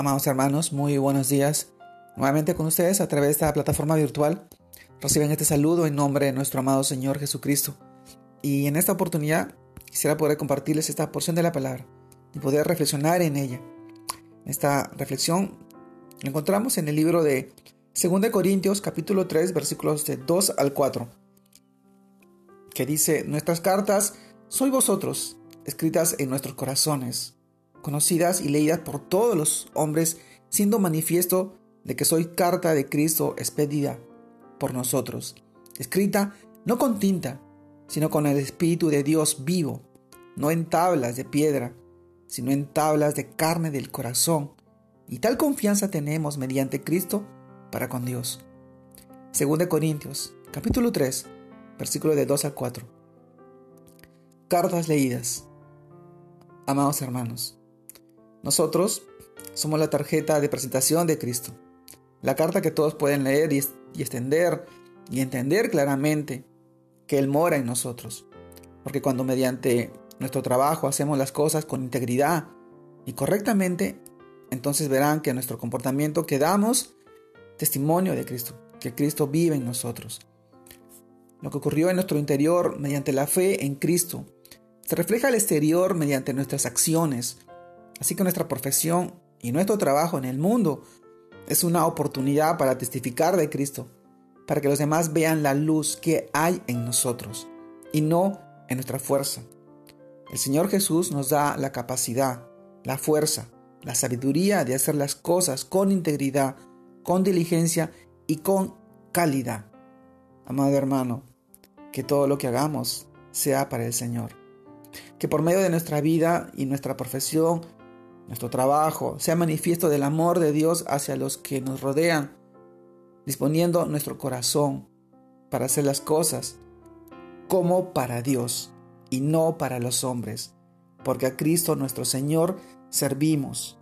Amados hermanos, muy buenos días. Nuevamente con ustedes a través de esta plataforma virtual. Reciben este saludo en nombre de nuestro amado Señor Jesucristo. Y en esta oportunidad quisiera poder compartirles esta porción de la palabra y poder reflexionar en ella. Esta reflexión la encontramos en el libro de 2 Corintios capítulo 3 versículos de 2 al 4, que dice, nuestras cartas soy vosotros, escritas en nuestros corazones conocidas y leídas por todos los hombres, siendo manifiesto de que soy carta de Cristo expedida por nosotros, escrita no con tinta, sino con el Espíritu de Dios vivo, no en tablas de piedra, sino en tablas de carne del corazón, y tal confianza tenemos mediante Cristo para con Dios. Según de Corintios, capítulo 3, versículo de 2 a 4. Cartas leídas. Amados hermanos, nosotros somos la tarjeta de presentación de Cristo, la carta que todos pueden leer y, extender y entender claramente que Él mora en nosotros. Porque cuando mediante nuestro trabajo hacemos las cosas con integridad y correctamente, entonces verán que nuestro comportamiento quedamos testimonio de Cristo, que Cristo vive en nosotros. Lo que ocurrió en nuestro interior mediante la fe en Cristo se refleja al exterior mediante nuestras acciones, Así que nuestra profesión y nuestro trabajo en el mundo es una oportunidad para testificar de Cristo, para que los demás vean la luz que hay en nosotros y no en nuestra fuerza. El Señor Jesús nos da la capacidad, la fuerza, la sabiduría de hacer las cosas con integridad, con diligencia y con calidad. Amado hermano, que todo lo que hagamos sea para el Señor. Que por medio de nuestra vida y nuestra profesión nuestro trabajo, sea manifiesto del amor de Dios hacia los que nos rodean, disponiendo nuestro corazón para hacer las cosas como para Dios y no para los hombres, porque a Cristo nuestro Señor servimos.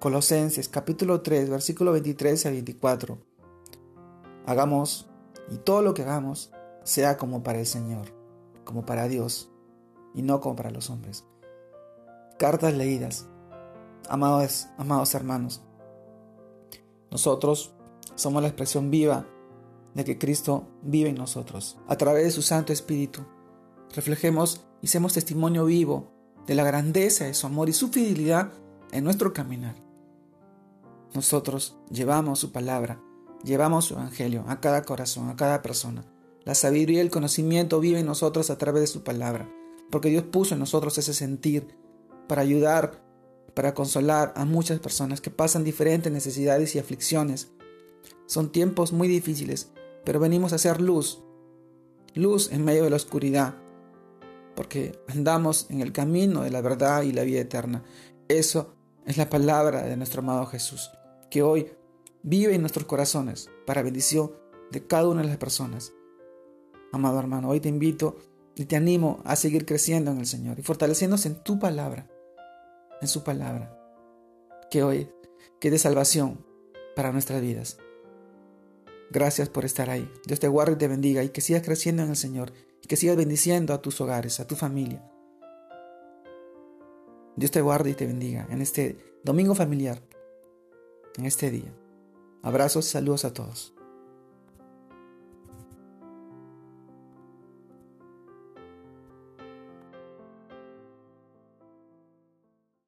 Colosenses capítulo 3, versículo 23 a 24. Hagamos, y todo lo que hagamos, sea como para el Señor, como para Dios, y no como para los hombres. Cartas leídas Amados, amados hermanos, nosotros somos la expresión viva de que Cristo vive en nosotros. A través de su Santo Espíritu, reflejemos y seamos testimonio vivo de la grandeza de su amor y su fidelidad en nuestro caminar. Nosotros llevamos su palabra, llevamos su evangelio a cada corazón, a cada persona. La sabiduría y el conocimiento viven en nosotros a través de su palabra, porque Dios puso en nosotros ese sentir para ayudar para consolar a muchas personas que pasan diferentes necesidades y aflicciones. Son tiempos muy difíciles, pero venimos a hacer luz, luz en medio de la oscuridad, porque andamos en el camino de la verdad y la vida eterna. Eso es la palabra de nuestro amado Jesús, que hoy vive en nuestros corazones para bendición de cada una de las personas. Amado hermano, hoy te invito y te animo a seguir creciendo en el Señor y fortaleciéndose en tu palabra en su palabra, que hoy quede salvación para nuestras vidas. Gracias por estar ahí. Dios te guarde y te bendiga y que sigas creciendo en el Señor y que sigas bendiciendo a tus hogares, a tu familia. Dios te guarde y te bendiga en este domingo familiar, en este día. Abrazos y saludos a todos.